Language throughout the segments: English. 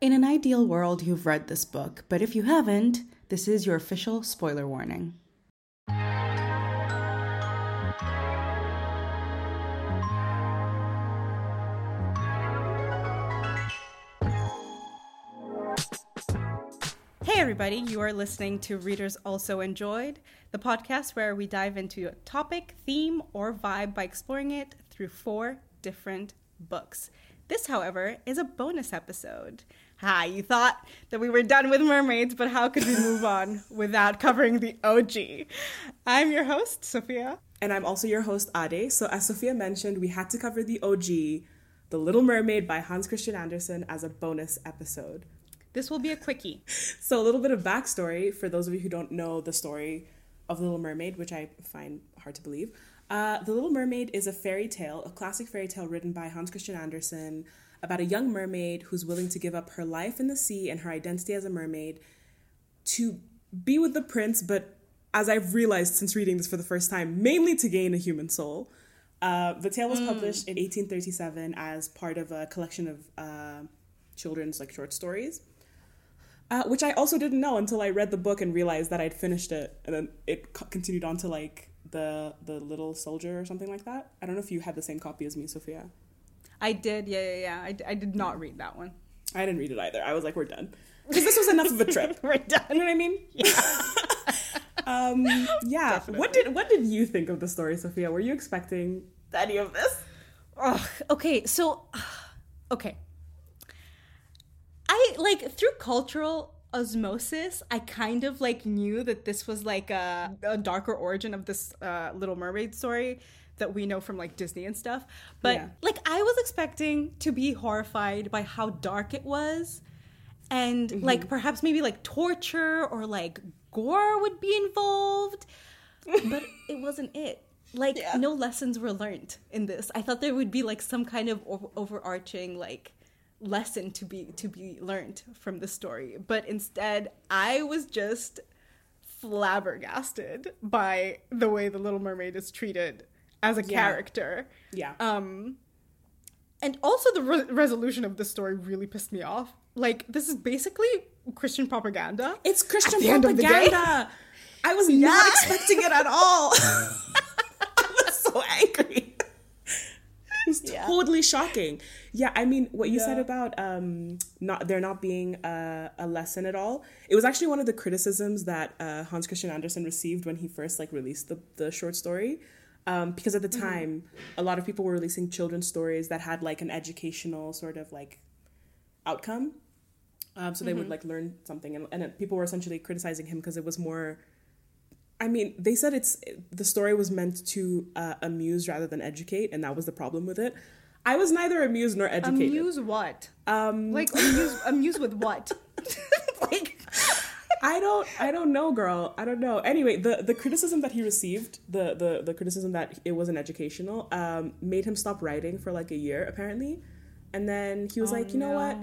In an ideal world, you've read this book, but if you haven't, this is your official spoiler warning. Hey, everybody, you are listening to Readers Also Enjoyed, the podcast where we dive into a topic, theme, or vibe by exploring it through four different books. This, however, is a bonus episode. Ha, you thought that we were done with mermaids, but how could we move on without covering the OG? I'm your host, Sophia. And I'm also your host, Ade. So, as Sophia mentioned, we had to cover the OG, The Little Mermaid by Hans Christian Andersen, as a bonus episode. This will be a quickie. So, a little bit of backstory for those of you who don't know the story of The Little Mermaid, which I find hard to believe. Uh, the Little Mermaid is a fairy tale, a classic fairy tale written by Hans Christian Andersen about a young mermaid who's willing to give up her life in the sea and her identity as a mermaid to be with the prince, but as I've realized since reading this for the first time, mainly to gain a human soul. Uh, the tale was published in 1837 as part of a collection of uh, children's like short stories. Uh, which I also didn't know until I read the book and realized that I'd finished it, and then it co- continued on to like the the little soldier or something like that. I don't know if you had the same copy as me, Sophia. I did, yeah, yeah, yeah. I, I did not read that one. I didn't read it either. I was like, we're done because this was enough of a trip. We're done. You know what I mean? Yeah. Um, yeah. Definitely. What did what did you think of the story, Sophia? Were you expecting any of this? Ugh, okay, so okay. I like through cultural osmosis, I kind of like knew that this was like a, a darker origin of this uh, Little Mermaid story that we know from like Disney and stuff. But Yeah. like I was expecting to be horrified by how dark it was and Mm-hmm. like perhaps maybe like torture or like gore would be involved but it wasn't it like Yeah. no lessons were learned in this i thought there would be like some kind of overarching like lesson to be to be learned from the story but instead i was just flabbergasted by the way the little mermaid is treated as a Yeah. character Yeah. um and also the re- resolution of the story really pissed me off like this is basically christian propaganda it's Christian at the end of the day. propaganda. I was Yeah. not expecting it at all. I was so angry. It was Yeah. totally shocking. Yeah, I mean, what you said about um, not there not being a, a lesson at all. It was actually one of the criticisms that uh, Hans Christian Andersen received when he first like released the the short story. Um, because at the Mm-hmm. time, a lot of people were releasing children's stories that had like an educational sort of like outcome. Um, so they Mm-hmm. would like learn something, and, and people were essentially criticizing him because it was more. I mean, they said it's the story was meant to uh, amuse rather than educate, and that was the problem with it. I was neither amused nor educated. amuse what Um, like amuse amuse with what like I don't, I don't know, girl. I don't know. Anyway, the the criticism that he received, the the the criticism that it wasn't educational, um, made him stop writing for like a year apparently, and then he was like, you know what,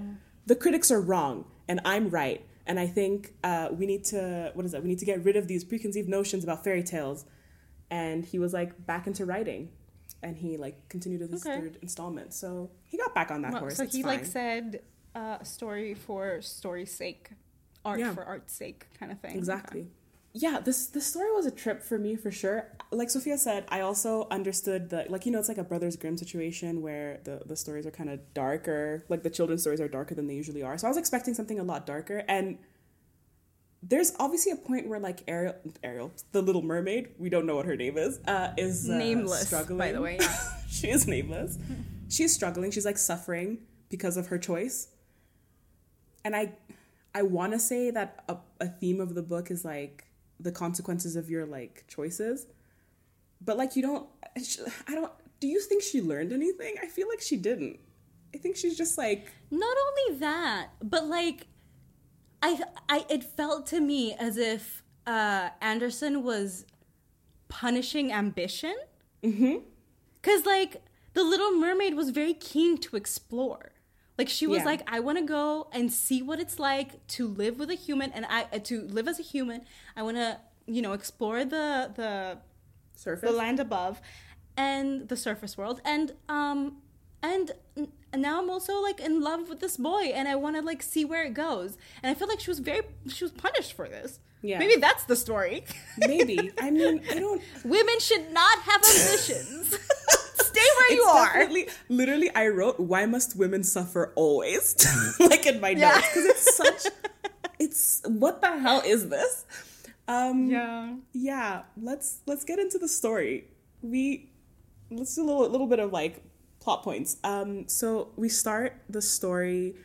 the critics are wrong and I'm right, and I think uh, we need to what is that? We need to get rid of these preconceived notions about fairy tales, and he was like back into writing, and he like continued with his Okay. third installment. So he got back on that Well, horse. so It's he like fine. said uh story for story's sake art Yeah. for art's sake kind of thing Exactly. Yeah, this this story was a trip for me for sure. Like Sophia said, I also understood that like you know it's like a Brothers Grimm situation where the the stories are kind of darker, like the children's stories are darker than they usually are. So I was expecting something a lot darker and there's obviously a point where like Ariel Ariel, the little mermaid, we don't know what her name is, uh is uh, Nameless, struggling. by the way. she is nameless. She's struggling. She's like suffering because of her choice. And I I want to say that a, a theme of the book is like the consequences of your like choices. But like you don't I don't do you think she learned anything? I feel like she didn't. I think she's just like not only that but like i i it felt to me as if uh andersen was punishing ambition mhm. because like the little mermaid was very keen to explore like she was Yeah. like i want to go and see what it's like to live with a human and i uh, to live as a human i want to you know explore the the surface. the land above and the surface world and um and and now I'm also like in love with this boy, and I want to like see where it goes. And I feel like she was very she was punished for this. Yeah. maybe that's the story. Maybe. I mean, I don't. Women should not have ambitions. Where you are. Literally, I wrote, "Why must women suffer always?" like in my Yeah. notes because it's such. It's what the hell is this? Um, Yeah. yeah. Let's let's get into the story. We let's do a little little bit of like plot points. Um, so we start the story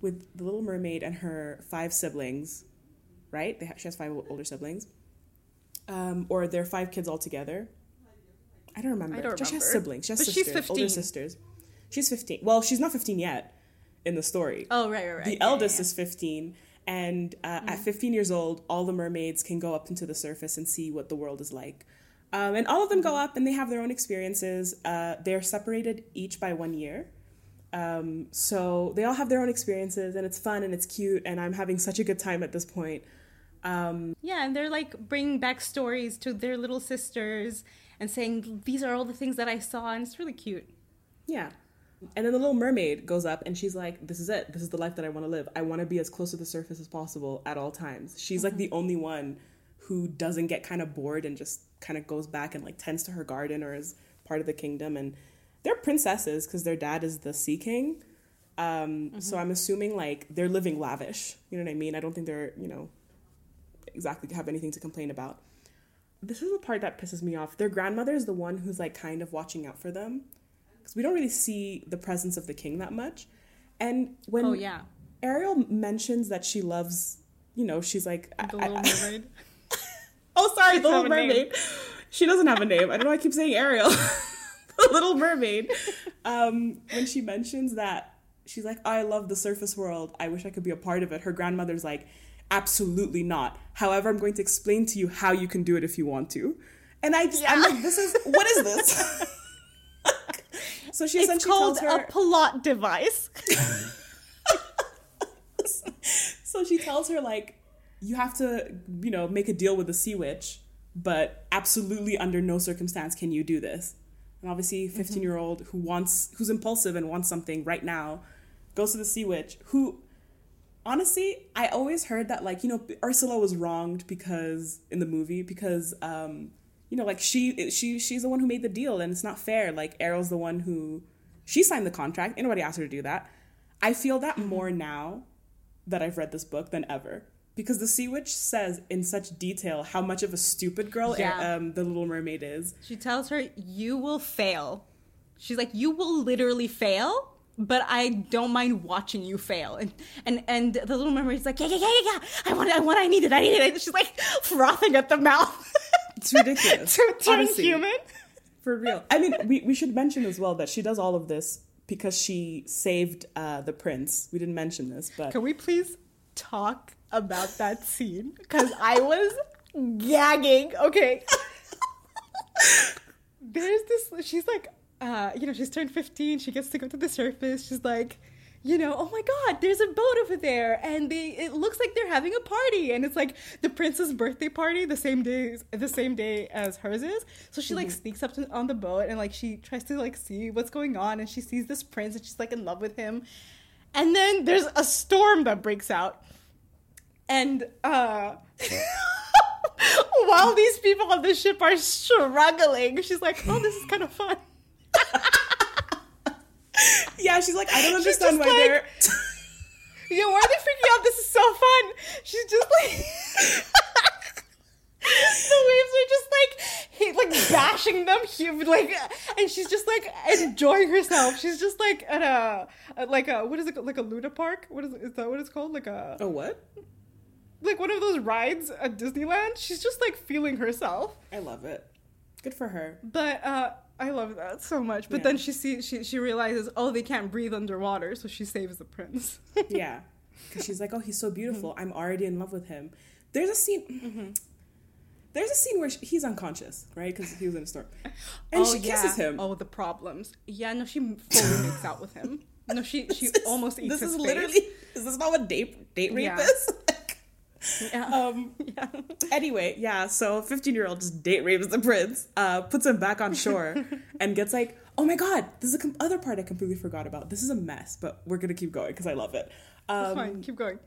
with the Little Mermaid and her five siblings, right? They ha- she has five older siblings, um, or they're five kids all together. I don't remember. I don't She has siblings. She has But she's sisters, older sisters. She's fifteen. Well, she's not fifteen yet in the story. Oh right, right, right. The Yeah, eldest yeah, is 15, and uh, Mm-hmm. at 15 years old, all the mermaids can go up into the surface and see what the world is like. Um, and all of them Mm-hmm. go up and they have their own experiences. Uh, they're separated each by one year. Um, so they all have their own experiences, and it's fun and it's cute, and I'm having such a good time at this point. yeah. yeah, and they're like bringing back stories to their little sisters and saying these are all the things that I saw, and it's really cute. Yeah. And then the little mermaid goes up and she's like, This is it. This is the life that I want to live. I want to be as close to the surface as possible at all times. She's like the only one who doesn't get kind of bored and just kind of goes back and like tends to her garden or is part of the kingdom. And they're princesses because their dad is the sea king. Um, So I'm assuming like they're living lavish. You know what I mean? I don't think they're, you know, exactly have anything to complain about. This is the part that pisses me off. Their grandmother is the one who's like kind of watching out for them because we don't really see the presence of the king that much. And when Oh yeah, Ariel mentions that she loves, you know, she's like, the Little Mermaid. oh, sorry, the Little name. Mermaid. She doesn't have a name. I don't know. why I keep saying Ariel, the Little Mermaid. Um, when she mentions that, she's like, I love the surface world. I wish I could be a part of it. Her grandmother's like, absolutely not. However, I'm going to explain to you how you can do it if you want to. And I just, I'm like, this is what is this? so she it's essentially called tells her, a plot device. So she tells her like, you have to, you know, make a deal with the sea witch, but absolutely under no circumstance can you do this. And obviously, Mm-hmm. 15 year old who wants, who's impulsive and wants something right now, goes to the sea witch. Who, honestly, I always heard that like, you know, Ursula was wronged because in the movie because, um, you know, like she she she's the one who made the deal, and it's not fair. Like Ariel's the one who she signed the contract. Anybody asked her to do that. I feel that Mm-hmm. more now that I've read this book than ever. Because the Sea Witch says in such detail how much of a stupid girl Yeah. um, the Little Mermaid is. She tells her, "You will fail." She's like, "You will literally fail." But I don't mind watching you fail, and and and the little mermaid's like, yeah, yeah, yeah, yeah, yeah. I want, it, I want, it, I need it, I need it. And she's like frothing at the mouth. It's ridiculous. to turn honestly. human. For real. I mean, we, we should mention as well that she does all of this because she saved uh, the prince. We didn't mention this, but Can we please talk about that scene? Because I was gagging. Okay. There's this, she's like, uh, you know, she's turned 15. She gets to go to the surface. She's like, you know, oh my God, there's a boat over there, and they it looks like they're having a party, and it's like the prince's birthday party the same day the same day as hers is. So she like sneaks up to, on the boat and like she tries to like see what's going on, and she sees this prince, and she's like in love with him, and then there's a storm that breaks out, and uh. While these people on the ship are struggling, she's like, "Oh, this is kind of fun." Yeah, she's like, I don't understand why like- they're. Yeah, why are they freaking out? This is so fun. She's just like the waves are just like hit, like bashing them, hu- like, and she's just like enjoying herself. She's just like at a like a what is it like a Luna Park? What is is that what it's called? Like a oh, what? like one of those rides at Disneyland. She's just like feeling herself. I love it. Good for her. But uh I love that so much. But Yeah. then she sees she she realizes oh they can't breathe underwater, so she saves the prince. Yeah. Because she's like, oh, he's so beautiful. Mm-hmm. I'm already in love with him. There's a scene. Mm-hmm. There's a scene where she, he's unconscious, right? Because he was in a storm. And oh, she kisses him. Oh, the problems. Yeah, no, she fully makes out with him. No, she she This is- almost eats This his is face. literally. Is this not what date date rape Yeah. is? Yeah. um. yeah. Anyway, yeah. So 15 year old just date rapes the prince, uh, puts him back on shore, and gets like Oh my god, this is a com- other part I completely forgot about. This is a mess, but we're gonna keep going because I love it. Um, fine. Keep going.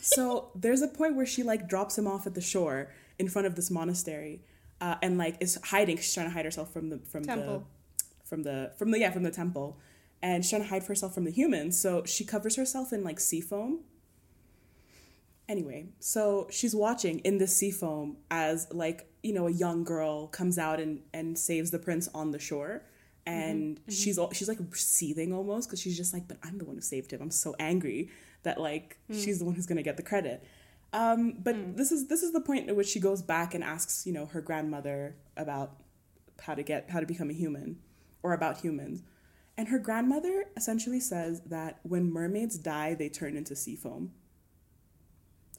so there's a point where she like drops him off at the shore in front of this monastery, uh, and like is hiding. She's trying to hide herself from the from Temple. the from the from the yeah from the temple, and she's trying to hide herself from the humans. So she covers herself in like sea foam. Anyway, so she's watching in the sea foam as like you know a young girl comes out and and saves the prince on the shore. Mm-hmm. And mm-hmm. she's all, she's like seething almost because she's just like, but I'm the one who saved him. I'm so angry that like mm. she's the one who's gonna get the credit. Um, but mm. this is this is the point at which she goes back and asks, you know, her grandmother about how to get how to become a human or about humans. And her grandmother essentially says that when mermaids die, they turn into sea foam.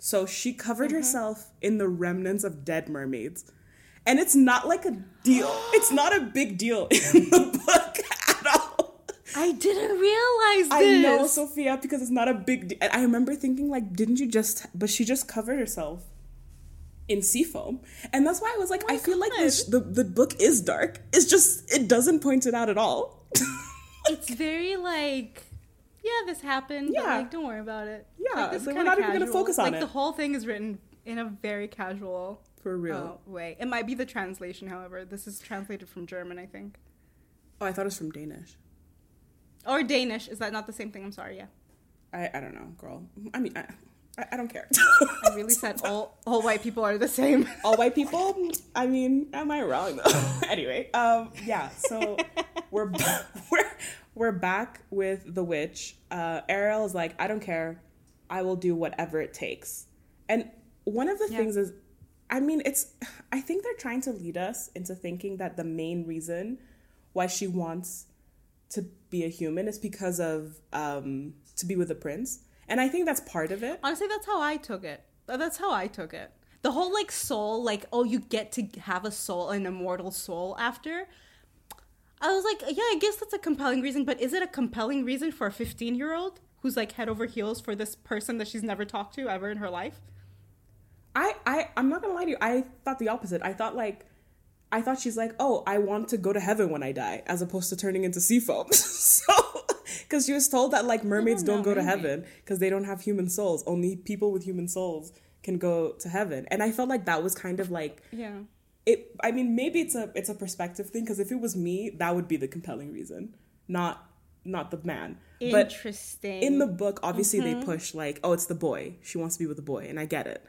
So she covered mm-hmm. herself in the remnants of dead mermaids. And it's not like a deal. it's not a big deal in the book at all. I didn't realize I this. know, Sophia, because it's not a big deal. I remember thinking, like, didn't you just. But she just covered herself in sea foam. And that's why I was like, oh I feel like this, the, the book is dark. It's just, it doesn't point it out at all. it's very like yeah this happened but Yeah. like don't worry about it Yeah, like, this is so we're not even gonna focus on like it. the whole thing is written in a very casual For real. uh, way it might be the translation however this is translated from german i think Oh, I thought it was from Danish. or danish is that not the same thing i'm sorry yeah I, I don't know, girl. I mean, I, I, I don't care. i really said all all white people are the same all white people i mean am i wrong though anyway um yeah so we're we're we're back with the witch. Uh ariel is like i don't care. I will do whatever it takes. And one of the Yeah. things is i mean it's i think they're trying to lead us into thinking that the main reason why she wants to be a human is because of um to be with the prince. And i think that's part of it. Honestly that's how i took it. That's how i took it. The whole like soul like oh you get to have a soul an immortal soul after i was like yeah i guess that's a compelling reason but is it a compelling reason for a 15 year old who's like head over heels for this person that she's never talked to ever in her life I, I I'm not gonna lie to you. I thought the opposite. I thought like I thought she's like, oh, I want to go to heaven when I die, as opposed to turning into sea foam. so, because she was told that like mermaids don't don't, go to heaven because they don't have human souls. Only people with human souls can go to heaven. And I felt like that was kind of like yeah it. I mean, maybe it's a it's a perspective thing because if it was me, that would be the compelling reason, not not the man. But interesting in the book obviously Mm-hmm. they push like oh it's the boy she wants to be with the boy and i get it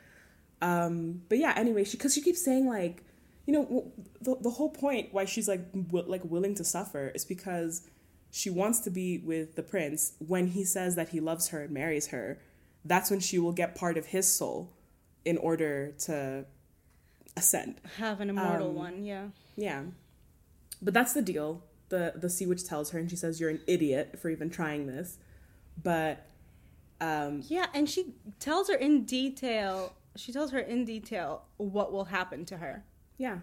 um but yeah anyway she because she keeps saying like you know the, the whole point why she's like w- like willing to suffer is because she wants to be with the prince when he says that he loves her and marries her that's when she will get part of his soul in order to ascend have an immortal um, one yeah yeah. But that's the deal. The the sea witch tells her and she says you're an idiot for even trying this. But um yeah and she tells her in detail she tells her in detail what will happen to her yeah.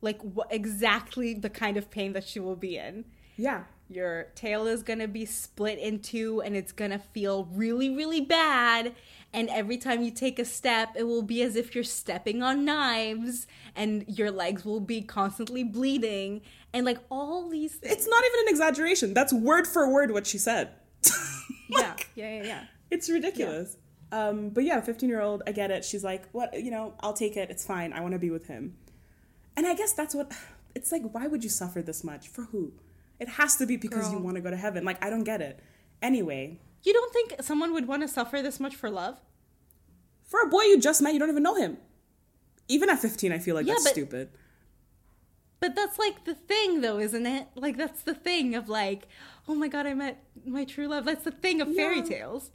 like what exactly the kind of pain that she will be in Yeah. your tail is gonna be split in two and it's gonna feel really really bad and every time you take a step it will be as if you're stepping on knives and your legs will be constantly bleeding and like all these things It's not even an exaggeration. That's word for word what she said. yeah yeah yeah yeah It's ridiculous. Um but yeah, 15-year-old, I get it. She's like, "What, you know, I'll take it. It's fine. I want to be with him." And I guess that's what it's like why would you suffer this much? For who? It has to be because you want to go to heaven. Like I don't get it. Anyway, you don't think someone would want to suffer this much for love for a boy you just met, you don't even know him. Even at 15, I feel like Yeah, that's but- stupid. But that's like the thing, though, isn't it? Like that's the thing of like, oh my god, I met my true love. That's the thing of fairy Yeah. tales.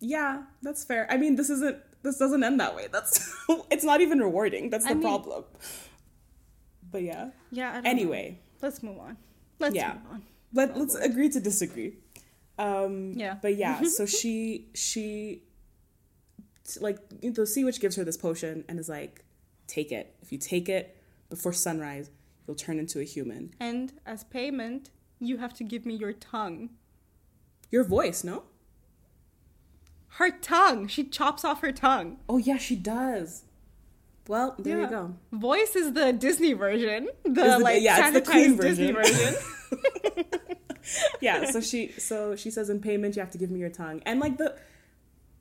Yeah, that's fair. I mean, this isn't this doesn't end that way. That's it's not even rewarding. That's the I mean- problem. But yeah. Yeah. Anyway, know. let's move on. Let's Yeah. move on. let let's agree to disagree. Um Yeah. But yeah, so she she like the sea witch gives her this potion and is like, take it. If you take it before sunrise, you'll turn into a human. And as payment, you have to give me your tongue. Your voice, no? Her tongue. She chops off her tongue. Oh yeah, she does. Well, there Yeah. you go. Voice is the Disney version. The the- like yeah, it's the Disney version. version. yeah, so she so she says in payment you have to give me your tongue. And like the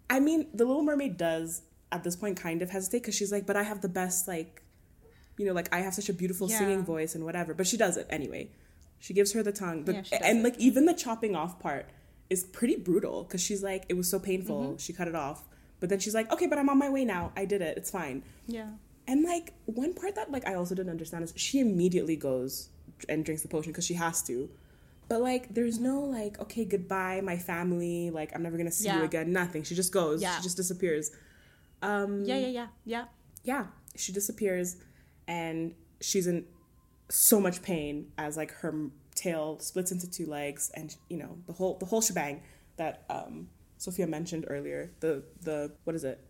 I mean, the Little Mermaid does at this point kind of hesitate because she's like, but I have the best like you know, like I have such a beautiful Yeah. singing voice and whatever. But she does it anyway. She gives her the tongue. But Yeah, and it. like even the chopping off part is pretty brutal because she's like, it was so painful. Mm-hmm. She cut it off. But then she's like, okay, but I'm on my way now. I did it. It's fine. Yeah. And like one part that like I also didn't understand is she immediately goes and drinks the potion because she has to. But like there's no like okay goodbye my family like I'm never gonna see you again. Nothing. She just goes. Yeah. she just disappears. Um, Yeah, yeah, yeah, yeah. yeah. She disappears and she's in so much pain as like her tail splits into two legs and you know the whole the whole shebang that um Sophia mentioned earlier. The the what is it?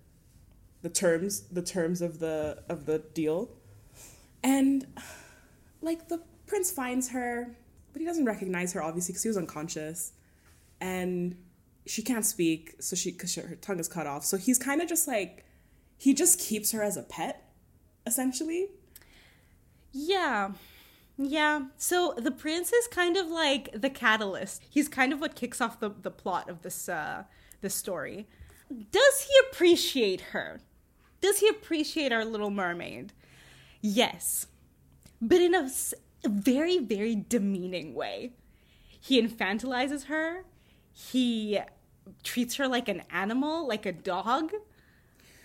The terms the terms of the of the deal. And like the prince finds her but he doesn't recognize her obviously because he was unconscious and she can't speak so she because her tongue is cut off so he's kind of just like he just keeps her as a pet essentially Yeah. Yeah. So the prince is kind of like the catalyst. He's kind of what kicks off the, the plot of this uh this story. Does he appreciate her? Does he appreciate our little mermaid? Yes. But in a, a very, very demeaning way. He infantilizes her. He treats her like an animal, like a dog.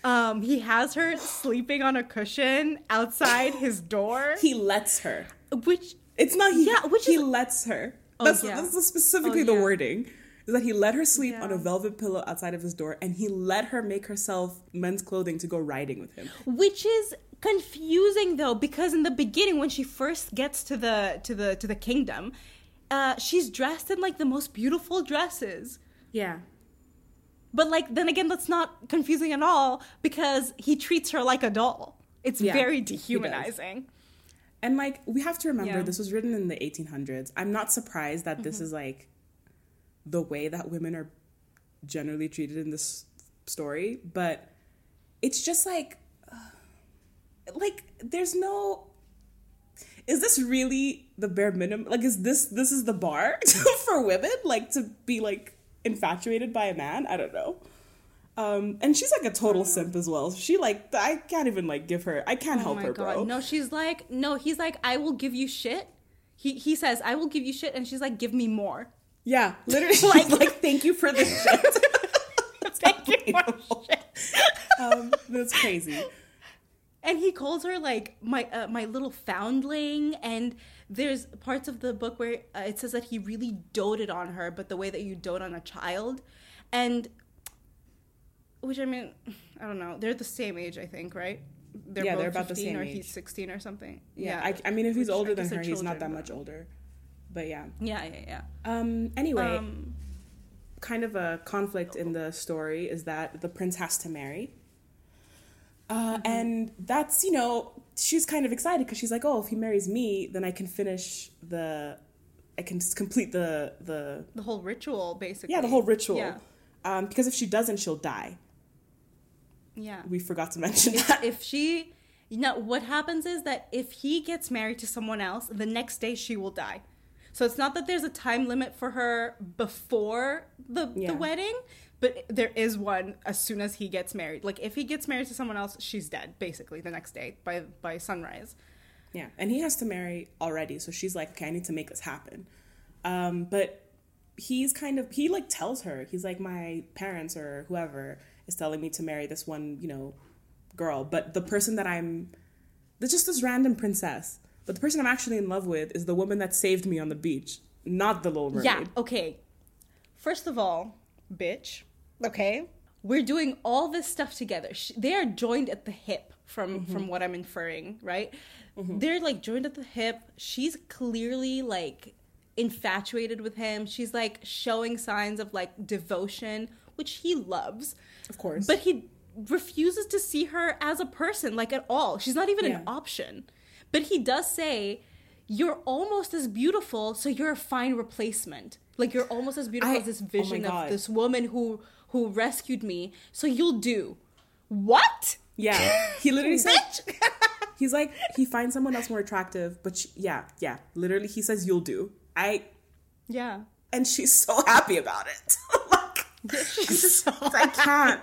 Um, he has her sleeping on a cushion outside his door, he lets her which it's not he Yeah, which he is- lets her Oh, that's, yeah. that's specifically Oh, the yeah. wording is that he let her sleep on a velvet pillow outside of his door and he let her make herself men's clothing to go riding with him which is confusing though because in the beginning when she first gets to the to the to the kingdom uh she's dressed in like the most beautiful dresses. Yeah. But like then again that's not confusing at all because he treats her like a doll. It's Yeah, very dehumanizing. And like we have to remember Yeah. this was written in the 1800s. I'm not surprised that this is like the way that women are generally treated in this story, but it's just like like there's no is this really the bare minimum? Like is this this is the bar for women like to be like infatuated by a man? I don't know. Um, and she's like a total simp as well. She like I can't even like give her. I can't oh help her, god bro. no she's like no he's like i will give you shit he he says i will give you shit and she's like give me more Yeah, literally. like, like, thank you for the shit. Thank you for shit. um, that's crazy. And he calls her like my uh, my little foundling and there's parts of the book where uh, it says that he really doted on her but the way that you dote on a child and which i mean i don't know they're the same age i think right they're Yeah, both they're about the 15 same or age. he's 16 or something Yeah, I, I mean, if he's Which older than her, they're he's not that children, much older. But yeah. yeah yeah yeah Um. Anyway, um kind of a conflict in the story is that the prince has to marry. Uh, and that's you know she's kind of excited because she's like, oh, if he marries me, then I can finish the, I can complete the the the whole ritual basically yeah the whole ritual. yeah Um, because if she doesn't, she'll die. yeah We forgot to mention if, that. if she you know what happens is that if he gets married to someone else the next day she will die so it's not that there's a time limit for her before the, Yeah. the wedding but there is one as soon as he gets married like if he gets married to someone else she's dead basically the next day by by sunrise Yeah, and he has to marry already, so she's like, okay, I need to make this happen. Um, but he's kind of he like tells her he's like my parents or whoever is telling me to marry this one you know girl, but the person that I'm there's just this random princess, but the person I'm actually in love with is the woman that saved me on the beach, not the Little Mermaid. yeah okay first of all bitch okay. We're doing all this stuff together. They are joined at the hip from mm-hmm. from what i'm inferring right? Mm-hmm. They're like joined at the hip. She's clearly like infatuated with him. She's like showing signs of like devotion which he loves. Of course. but he refuses to see her as a person like at all. She's not even Yeah. an option. But he does say you're almost as beautiful so you're a fine replacement. Like you're almost as beautiful I- as this oh vision God. of this woman who who rescued me so you'll do what yeah, he literally said he's like he finds someone else more attractive, but she, yeah, yeah, literally he says you'll do. I Yeah. and she's so happy about it. like, She's so I can't.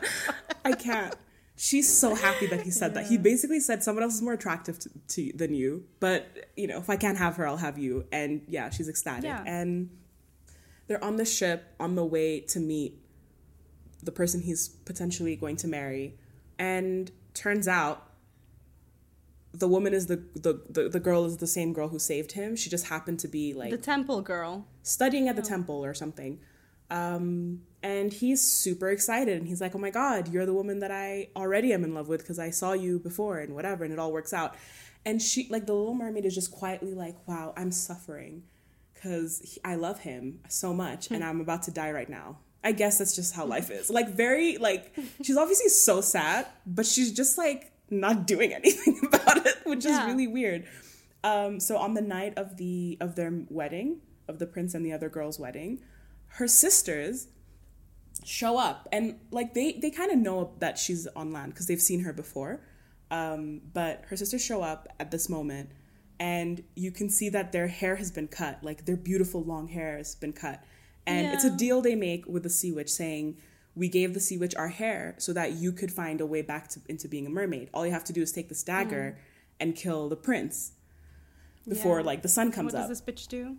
I can't. She's so happy that he said that. He basically said someone else is more attractive to, to than you, but you know, if I can't have her, I'll have you. And yeah, she's ecstatic. Yeah. And they're on the ship on the way to meet the person he's potentially going to marry. And turns out the woman is the, the, the, the girl is the same girl who saved him. She just happened to be like the temple girl. studying at the temple or something. Um, and he's super excited and he's like, Oh my God, you're the woman that I already am in love with because I saw you before and whatever, and it all works out. And she, like, the little mermaid is just quietly like, Wow, I'm suffering because I love him so much and I'm about to die right now. I guess that's just how life is. Like, very, like, she's obviously so sad, but she's just like not doing anything about it, which Yeah. is really weird. Um, so on the night of the of their wedding, of the prince and the other girl's wedding, her sisters show up and like they they kind of know that she's on land because they've seen her before. Um, but her sisters show up at this moment, and you can see that their hair has been cut, like their beautiful long hair has been cut, and it's a deal they make with the sea witch saying. We gave the sea witch our hair so that you could find a way back to, into being a mermaid. All you have to do is take this dagger and kill the prince before Yeah. like the sun comes What up. What does this bitch do?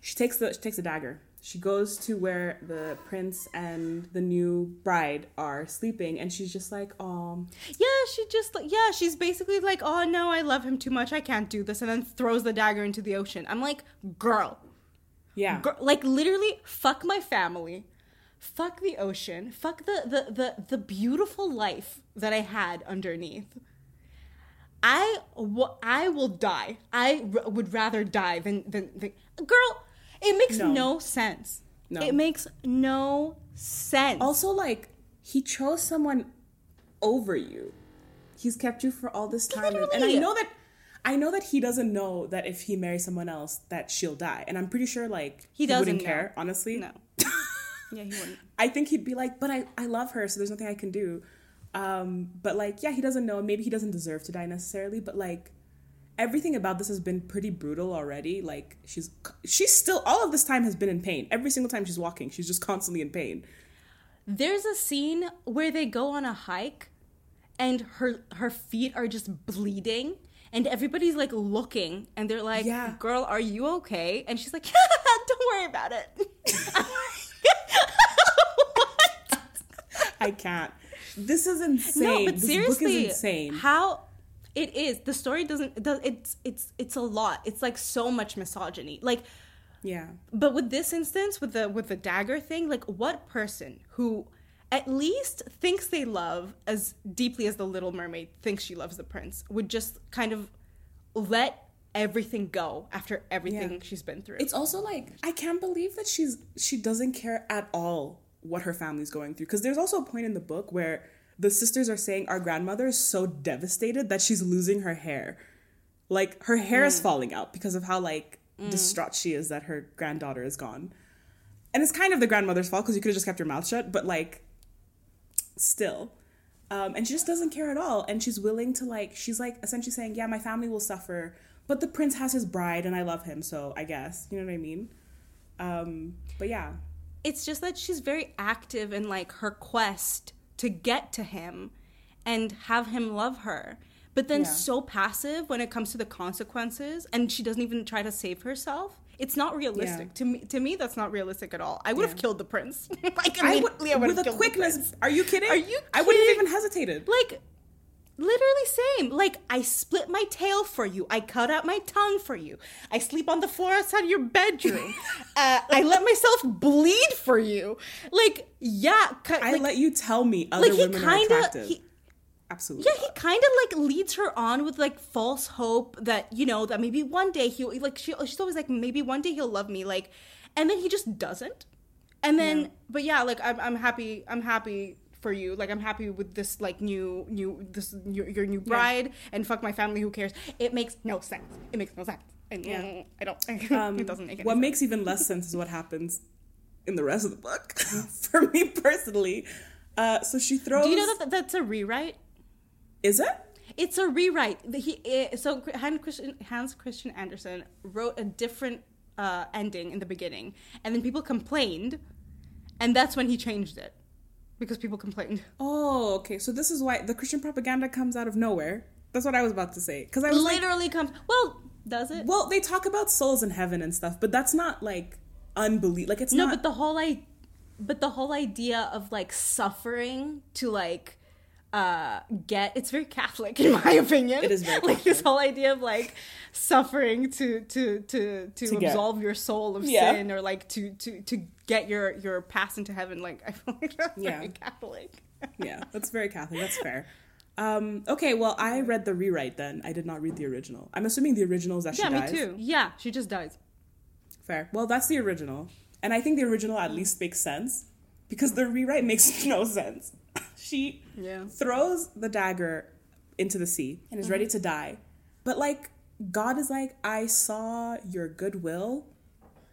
She takes the she takes a dagger. She goes to where the prince and the new bride are sleeping, and she's just like, um, Yeah, she just like yeah, she's basically like, "Oh no, I love him too much. I can't do this." And then throws the dagger into the ocean. I'm like, "Girl, yeah, Girl, like literally fuck my family fuck the ocean fuck the, the the the beautiful life that i had underneath i w- i will die i r- would rather die than than, than girl it makes No. no, sense No. it makes no sense Also, like he chose someone over you. He's kept you for all this time, and, and I know that. I know that he doesn't know that if he marries someone else that she'll die, and I'm pretty sure like He doesn't wouldn't know. care. Honestly, no yeah he wouldn't I think he'd be like, but I, I love her, so there's nothing I can do. Um, but like, yeah, he doesn't know. Maybe he doesn't deserve to die necessarily, but like, everything about this has been pretty brutal already. Like, she's she's still all of this time has been in pain. Every single time she's walking, she's just constantly in pain. There's a scene where they go on a hike and her her feet are just bleeding and everybody's like looking and they're like, Yeah. "Girl, are you okay?" And she's like, "Don't worry about it." I can't. This is insane. no, but this book seriously, is insane. how it is. The story doesn't it's it's it's a lot. It's like so much misogyny. Like yeah, but with this instance with the with the dagger thing like what person who at least thinks they love as deeply as the little mermaid thinks she loves the prince would just kind of let everything go after everything Yeah. she's been through it's also like I can't believe that she's she doesn't care at all what her family's going through. Because there's also a point in the book where the sisters are saying our grandmother is so devastated that she's losing her hair. Like her hair is mm. falling out because of how like mm. distraught she is that her granddaughter is gone. And it's kind of the grandmother's fault because you could have just kept your mouth shut, but like still. Um, and she just doesn't care at all. And she's willing to like she's like essentially saying, Yeah, my family will suffer, but the prince has his bride and I love him, so I guess. You know what I mean? Um, but yeah. it's just that she's very active in like her quest to get to him and have him love her but then Yeah. so passive when it comes to the consequences and she doesn't even try to save herself it's not realistic. Yeah. to me to me that's not realistic at all. I would have killed the prince. Like I would, I would with a quickness. Are you kidding? Are you I wouldn't have even hesitated. like literally same. Like i split my tail for you. I cut out my tongue for you. I sleep on the floor outside your bedroom. Uh, i let myself bleed for you. Like yeah cut, I like, let you tell me other like he women are attractive. he Absolutely. yeah he kind of like leads her on with like false hope that you know that maybe one day he'll like she, she's always like maybe one day he'll love me like and then he just doesn't and then Yeah. but yeah like I'm, I'm happy i'm happy for you like i'm happy with this like new new this your, your new bride and fuck my family who cares it makes no sense it makes no sense and Yeah. yeah i don't Um, it doesn't make any what sense makes even less sense is what happens in the rest of the book. For me personally, uh, so she throws. do you know that that's a rewrite Is it? It's a rewrite. He eh, so Hans Christian Hans Christian Andersen wrote a different uh, ending in the beginning, and then people complained, and that's when he changed it because people complained. Oh, okay. So this is why the Christian propaganda comes out of nowhere. That's what I was about to say. Because I was like, Literally comes. Well, does it? well, they talk about souls in heaven and stuff, but that's not like unbelief. Like it's no, not. but the whole I, but the whole idea of like suffering to like uh get it's very catholic in my opinion It is very like this whole idea of like suffering to to to to, To get- absolve your soul of Yeah. sin or like to to to get your your pass into heaven like i feel like that's Yeah. very catholic yeah, that's very Catholic. That's fair. Um, okay, well, I read the rewrite then. I did not read the original. I'm assuming the original is that yeah she me dies. too yeah she just dies Fair. Well, that's the original. And I think the original at least makes sense because the rewrite makes no sense. she yeah throws the dagger into the sea and is ready mm-hmm. to die. But like God is like, I saw your goodwill,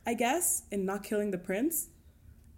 I guess, in not killing the prince,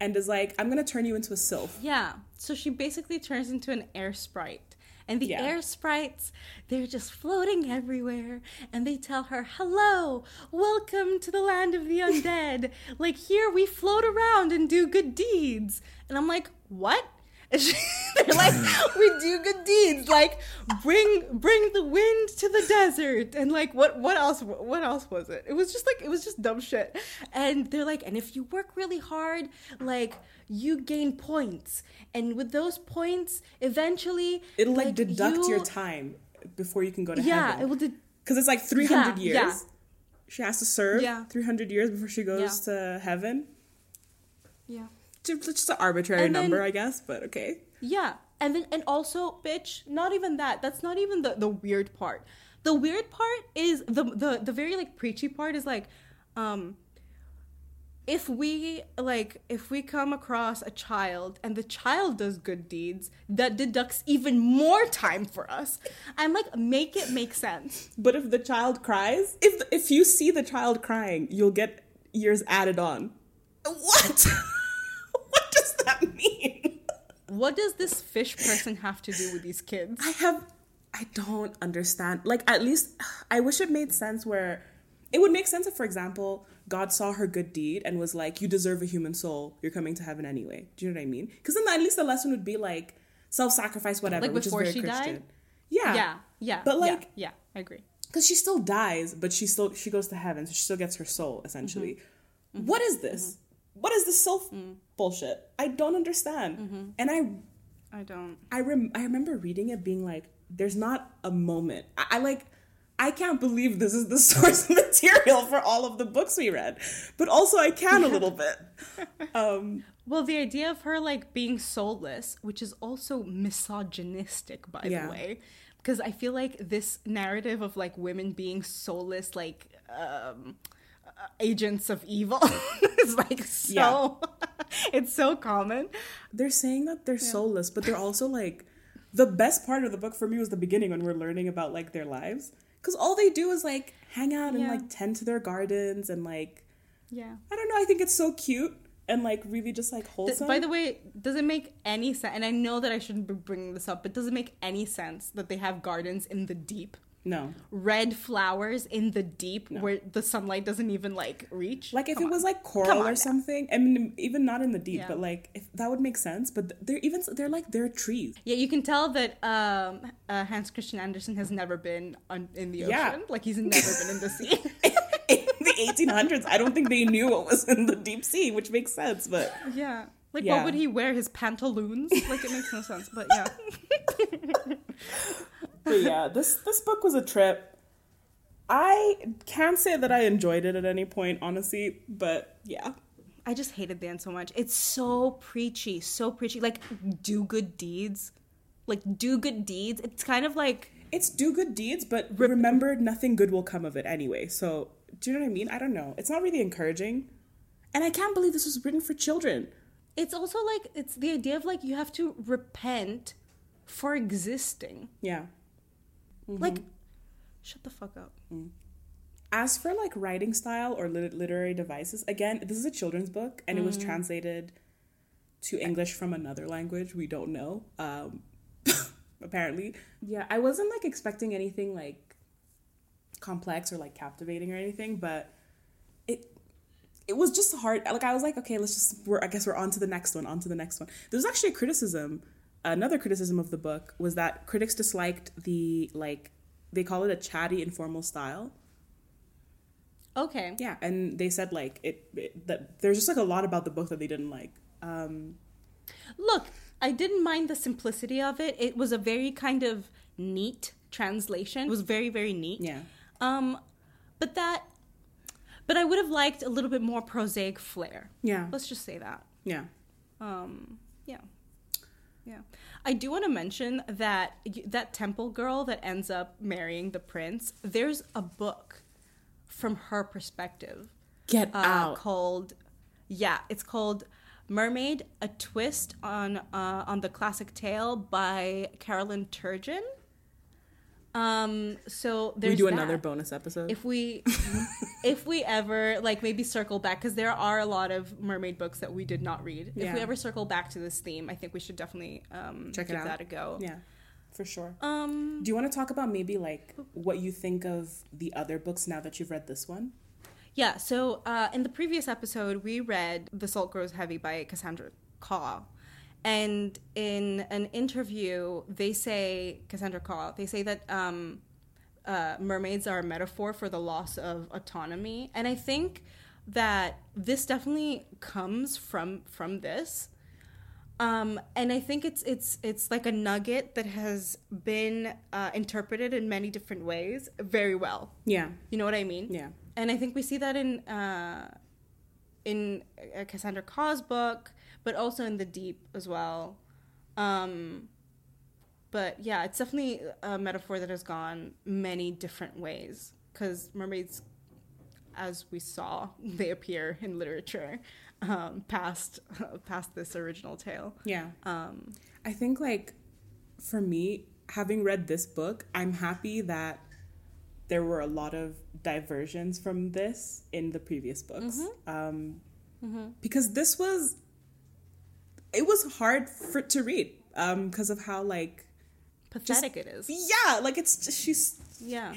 and is like, I'm gonna turn you into a sylph. Yeah. So she basically turns into an air sprite. And the Yeah. air sprites, they're just floating everywhere. And they tell her, Hello, welcome to the land of the undead. like, here we float around and do good deeds. And I'm like, What? And she- they're like, we do good deeds, like bring bring the wind to the desert, and like what what else what else was it? It was just like it was just dumb shit. And they're like, and if you work really hard, like you gain points, and with those points, eventually It'll like, deduct you- your time before you can go to Yeah, heaven. Yeah, it will. De- Because it's like 300 Yeah, years. yeah. She has to serve Yeah. 300 years before she goes to heaven. yeah. Just just an arbitrary then- number, I guess, but okay. Yeah. And then and also, bitch, not even that. That's not even the, the weird part. The weird part is the the the very like preachy part is like um if we like if we come across a child and the child does good deeds, that deducts even more time for us. I'm like, make it make sense. But if the child cries, if if you see the child crying, you'll get years added on. What? what does that mean? What does this fish person have to do with these kids? I have I don't understand. Like at least I wish it made sense where it would make sense if for example God saw her good deed and was like you deserve a human soul. You're coming to heaven anyway. Do you know what I mean? Cuz then at least the lesson would be like self-sacrifice whatever, Like which is before very she Christian. died? Yeah. Yeah, yeah. But, like- yeah, I agree. Because she still dies, but she still she goes to heaven, so she still gets her soul essentially. Mm-hmm. What is this? What is this self Mm. bullshit? I don't understand. Mm-hmm. And I I don't. I rem- I remember reading it being like, there's not a moment. I, I like I can't believe this is the source material for all of the books we read, but also I can a little bit. Um, Well, the idea of her like being soulless, which is also misogynistic, by Yeah. the way, because I feel like this narrative of like women being soulless, like um, agents of evil, it's like so. it's so common. they're saying that they're soulless, but they're also like the best part of the book for me was the beginning when we're learning about like their lives because all they do is like hang out and Yeah. like tend to their gardens and like Yeah. I don't know. I think it's so cute and like really just like wholesome. by the way, does it make any sense? And I know that I shouldn't be bringing this up, but does it make any sense that they have gardens in the deep? No, Red flowers in the deep No. where the sunlight doesn't even like reach? like if Come it was like coral or now. something. I mean, even not in the deep, Yeah. but like if that would make sense. But they're even they're like they're trees. Yeah, you can tell that um, uh, Hans Christian Andersen has never been on, in the ocean. Yeah. Like he's never been in the sea. in the 1800s, I don't think they knew what was in the deep sea, which makes sense. But yeah. Like, Yeah. what would he wear? His pantaloons? Like, it makes no sense. But yeah. but yeah, this this book was a trip. I can't say that I enjoyed it at any point, honestly, but yeah. I just hated the end so much. It's so preachy, so preachy. Like, do good deeds. Like, do good deeds. It's kind of like, It's do good deeds, but remember nothing good will come of it anyway. So, do you know what I mean? I don't know. It's not really encouraging. And I can't believe this was written for children. it's also like, it's the idea of like, you have to repent for existing. Yeah. Like, mm-hmm. shut the fuck up. Mm. As for like writing style or lit- literary devices, again, this is a children's book and it was mm. translated to English from another language we don't know. Um, apparently, yeah, I wasn't like expecting anything like complex or like captivating or anything, but it it was just hard. Like I was like, okay, let's just. We're, I guess we're on to the next one. On to the next one. There was actually a criticism. Another criticism of the book was that critics disliked the like they call it a chatty informal style. Okay. Yeah, and they said like it, it that there's just like a lot about the book that they didn't like. Um, Look, I didn't mind the simplicity of it. It was a very kind of neat translation. It was very very neat. yeah, Um, but that, but I would have liked a little bit more prosaic flair. yeah, Let's just say that. yeah. Um, yeah, yeah. I do want to mention that that temple girl that ends up marrying the prince. There's a book from her perspective Get uh, out. called yeah, it's called Mermaid: A Twist on uh, on the Classic Tale by Carolyn Turgeon. Um, so there's we do that. another bonus episode. if we if we ever like maybe circle back because there are a lot of mermaid books that we did not read if we ever circle back to this theme i think we should definitely um Check it give out. that a go yeah, for sure. um Do you want to talk about maybe like what you think of the other books now that you've read this one? yeah so uh in the previous episode we read the salt grows heavy by cassandra khaw and in an interview they say cassandra khaw they say that um uh, mermaids are a metaphor for the loss of autonomy. And i think that this definitely comes from from this. Um, and i think it's it's it's like a nugget that has been uh, interpreted in many different ways very well. Yeah, you know what i mean? Yeah, and I think we see that in uh, in uh, Cassandra Khaw's book, but also in the Deep as well. Um, but yeah, it's definitely a metaphor that has gone many different ways because mermaids, as we saw, they appear in literature um, past past this original tale. yeah. Um, I think like for me, having read this book, I'm happy that there were a lot of diversions from this in the previous books. Um, Because this was it was hard for to read um because of how like pathetic it is. yeah, like it's she's Yeah.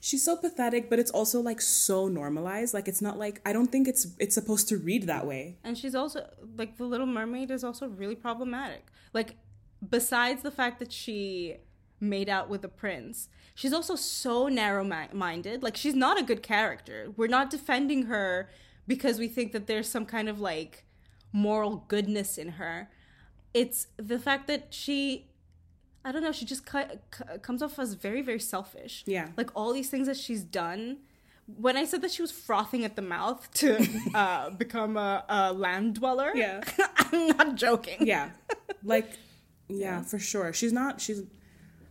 she's so pathetic, but it's also like so normalized. Like it's not like I don't think it's it's supposed to read that way. And she's also like the Little Mermaid is also really problematic. Like besides the fact that she made out with the prince, she's also so narrow-minded. Like she's not a good character. We're not defending her because we think that there's some kind of like moral goodness in her. It's the fact that she I don't know, she just cut, c- comes off as very very selfish. Yeah. Like all these things that she's done when I said that she was frothing at the mouth to uh, become a, a land dweller, Yeah. I'm not joking. Yeah. Like yeah, for sure. She's not she's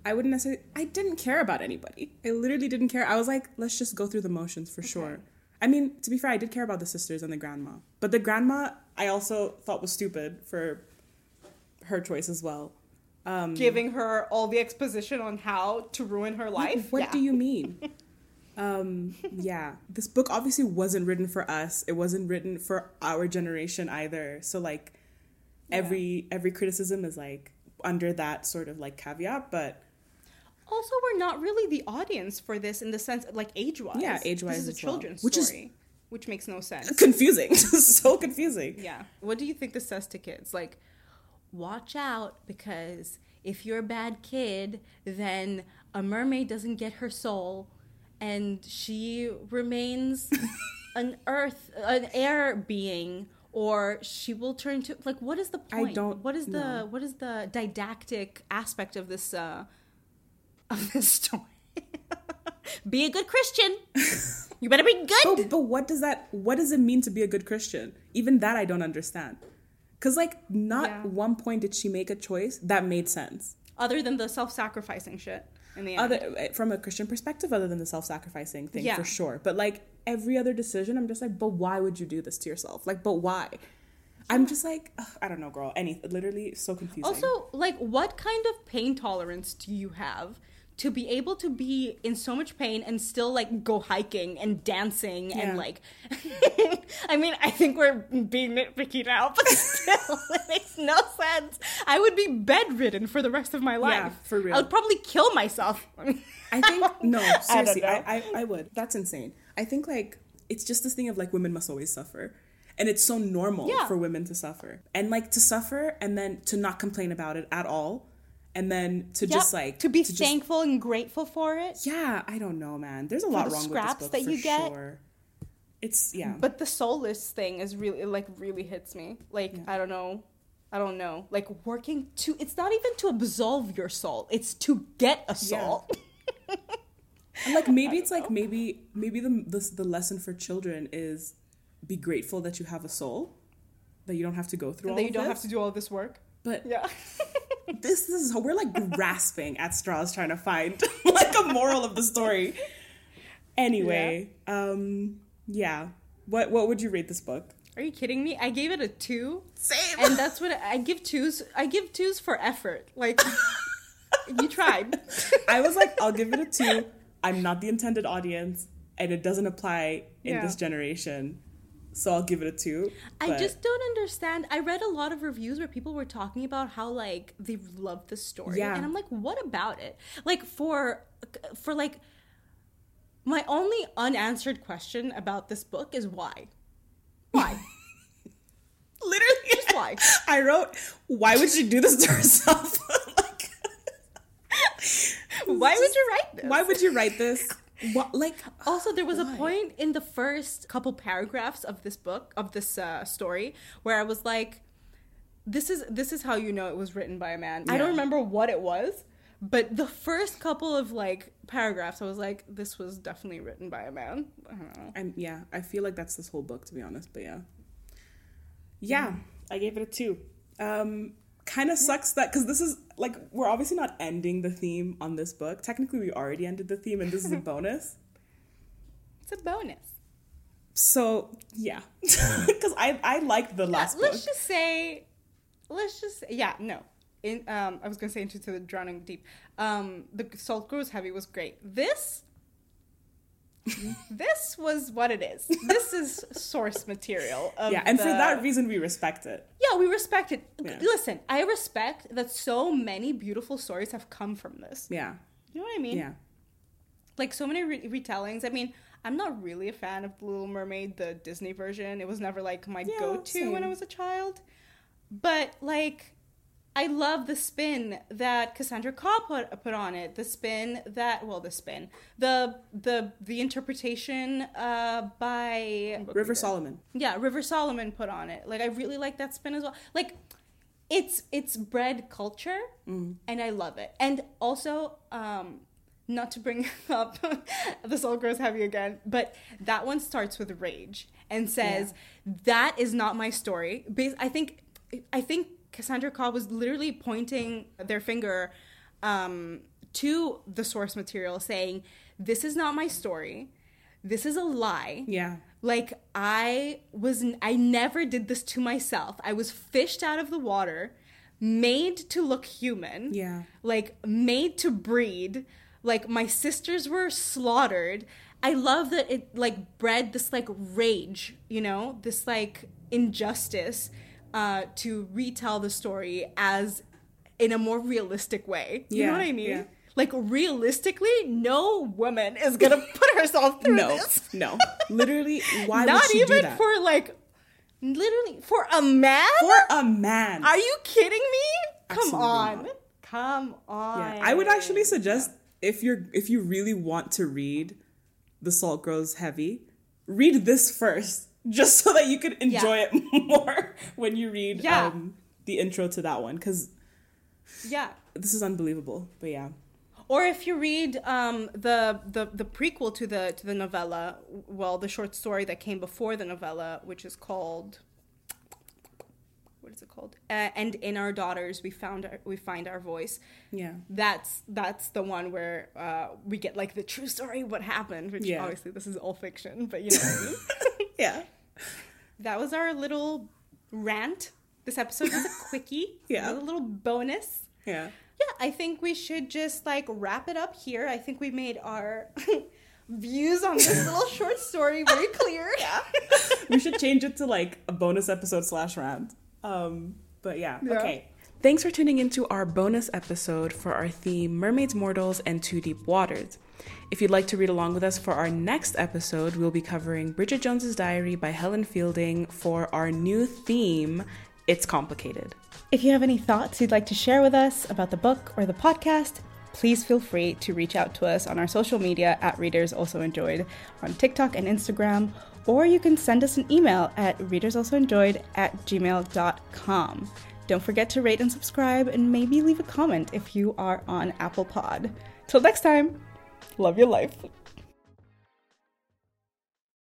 I wouldn't necessarily I didn't care about anybody. I literally didn't care. I was like, let's just go through the motions for sure. I mean, to be fair, I did care about the sisters and the grandma. But the grandma I also thought was stupid for her choice as well. Giving her all the exposition on how to ruin her life. What Yeah. do you mean? um, yeah, this book obviously wasn't written for us. It wasn't written for our generation either. So like every every criticism is like under that sort of like caveat, but Also, we're not really the audience for this in the sense, like age wise. Yeah, age-wise This is a as well. children's Which is- story, which makes no sense. confusing. so confusing. Yeah. What do you think this says to kids? Like, watch out because if you're a bad kid, then a mermaid doesn't get her soul and she remains an earth, an air being. Or she will turn to like what is the I don't what is the know. what is the didactic aspect of this uh of this story? be a good Christian. you better be good. But, but what does that what does it mean to be a good Christian? Even that I don't understand. Cause like not Yeah. one point did she make a choice that made sense. Other than the self-sacrificing shit in the end. Other eh, from a Christian perspective, other than the self-sacrificing thing Yeah. for sure. But like every other decision, I'm just like, but why would you do this to yourself? Like, but why? I'm just like, ugh, I don't know, girl. Any literally so confusing. Also, like, what kind of pain tolerance do you have to be able to be in so much pain and still like go hiking and dancing Yeah. and like? I mean, I think we're being nitpicky now, but still, it makes no sense. I would be bedridden for the rest of my life. Yeah, for real. I would probably kill myself. I think no, seriously. I, I, I would. That's insane. I think like it's just this thing of like women must always suffer. And it's so normal Yeah. for women to suffer. And like to suffer and then to not complain about it at all. And then to just like to be just- thankful and grateful for it. yeah, I don't know, man. There's a lot the wrong scraps with this book that for you get. sure. It's yeah. But the soulless thing is really like really hits me. Like I don't know. I don't know. Like working to it's not even to absolve your soul. It's to get a soul. And, like maybe it's like maybe maybe the, the the lesson for children is be grateful that you have a soul, that you don't have to go through all that you of don't this. have to do all this work. But Yeah. this, this is we're like grasping at straws trying to find like a moral of the story. Anyway, um, yeah. What what would you rate this book? Are you kidding me? I gave it a two. Same. And that's what I give twos. I give twos for effort. Like you tried. I was like, I'll give it a two. I'm not the intended audience, and it doesn't apply in Yeah. this generation, so I'll give it a two. I just don't understand. I read a lot of reviews where people were talking about how like they loved the story, Yeah. and I'm like, what about it? Like for for like my only unanswered question about this book is why? Why? literally Just why? I wrote, why would she do this to herself? like, oh Why would you write this? why would you write this? What like Also, there was Why? a point in the first couple paragraphs of this book, of this uh, story, where I was like, "This is this is how you know it was written by a man." I don't remember what it was, but the first couple of like paragraphs, I was like, "This was definitely written by a man." I don't know. I'm yeah, I feel like that's this whole book to be honest, but yeah. Yeah, I gave it a 2. Um kind of sucks that cuz this is like we're obviously not ending the theme on this book. Technically we already ended the theme and this is a bonus. It's a bonus. So, yeah. cuz I I liked the last book. let's just say, let's just yeah, no. In um, I was gonna say into the drowning deep. Um, the salt grows heavy was great. This. this was what it is. This is source material. Of yeah, and for that reason we respect it. yeah, we respect it. Yeah. Listen, I respect that so many beautiful stories have come from this. Yeah. You know what I mean? Yeah. like so many re- retellings. I mean, I'm not really a fan of The Little Mermaid, the Disney version. It was never like my Yeah, go-to when I was a child. But like, I love the spin that Cassandra Khaw put put on it. The spin that well, the spin, the the the interpretation uh, by River Solomon. yeah, River Solomon put on it. Like I really like that spin as well. Like it's it's bred culture and I love it. And also, um not to bring up the soul grows heavy again, but that one starts with rage and says that is not my story. Bas- I think I think Cassandra Khaw was literally pointing their finger um, to the source material, saying, "This is not my story. This is a lie." Yeah. Like I was I never did this to myself. I was fished out of the water, made to look human. Yeah. Like made to breed. Like my sisters were slaughtered. I love that it like bred this like rage, you know, this like injustice uh to retell the story as in a more realistic way. You know what I mean? yeah. Like realistically, no woman is gonna put herself through No. this. No. Literally, why Not would she even do that? for like, literally for a man. For a man. Are you kidding me? Come Absolutely on, not. come on. Yeah, I would actually suggest if you're if you really want to read The Salt Grows Heavy, read this first, just so that you could enjoy it more when you read Yeah. um, the intro to that one, because Yeah. this is unbelievable. But yeah, Or if you read um, the, the the prequel to the to the novella, well, the short story that came before the novella, which is called what is it called? Uh, and in our daughters, we found our, we find our voice. yeah, That's that's the one where uh, we get like the true story, what happened. Which Yeah. obviously this is all fiction, but you know what I mean. yeah, that was our little rant. This episode was a quickie. Yeah. A little bonus. yeah. Yeah, I think we should just like wrap it up here. I think we made our views on this little short story very clear. Yeah. we should change it to like a bonus episode slash rant. Um, but yeah, Yeah. okay. Thanks for tuning into our bonus episode for our theme Mermaids, Mortals, and Too Deep Waters. If you'd like to read along with us for our next episode, we'll be covering Bridget Jones's Diary by Helen Fielding for our new theme, It's Complicated. If you have any thoughts you'd like to share with us about the book or the podcast, please feel free to reach out to us on our social media at Readers Also Enjoyed on TikTok and Instagram, or you can send us an email at readersalsoenjoyed at gmail.com. Don't forget to rate and subscribe and maybe leave a comment if you are on Apple Pod. Till next time, love your life.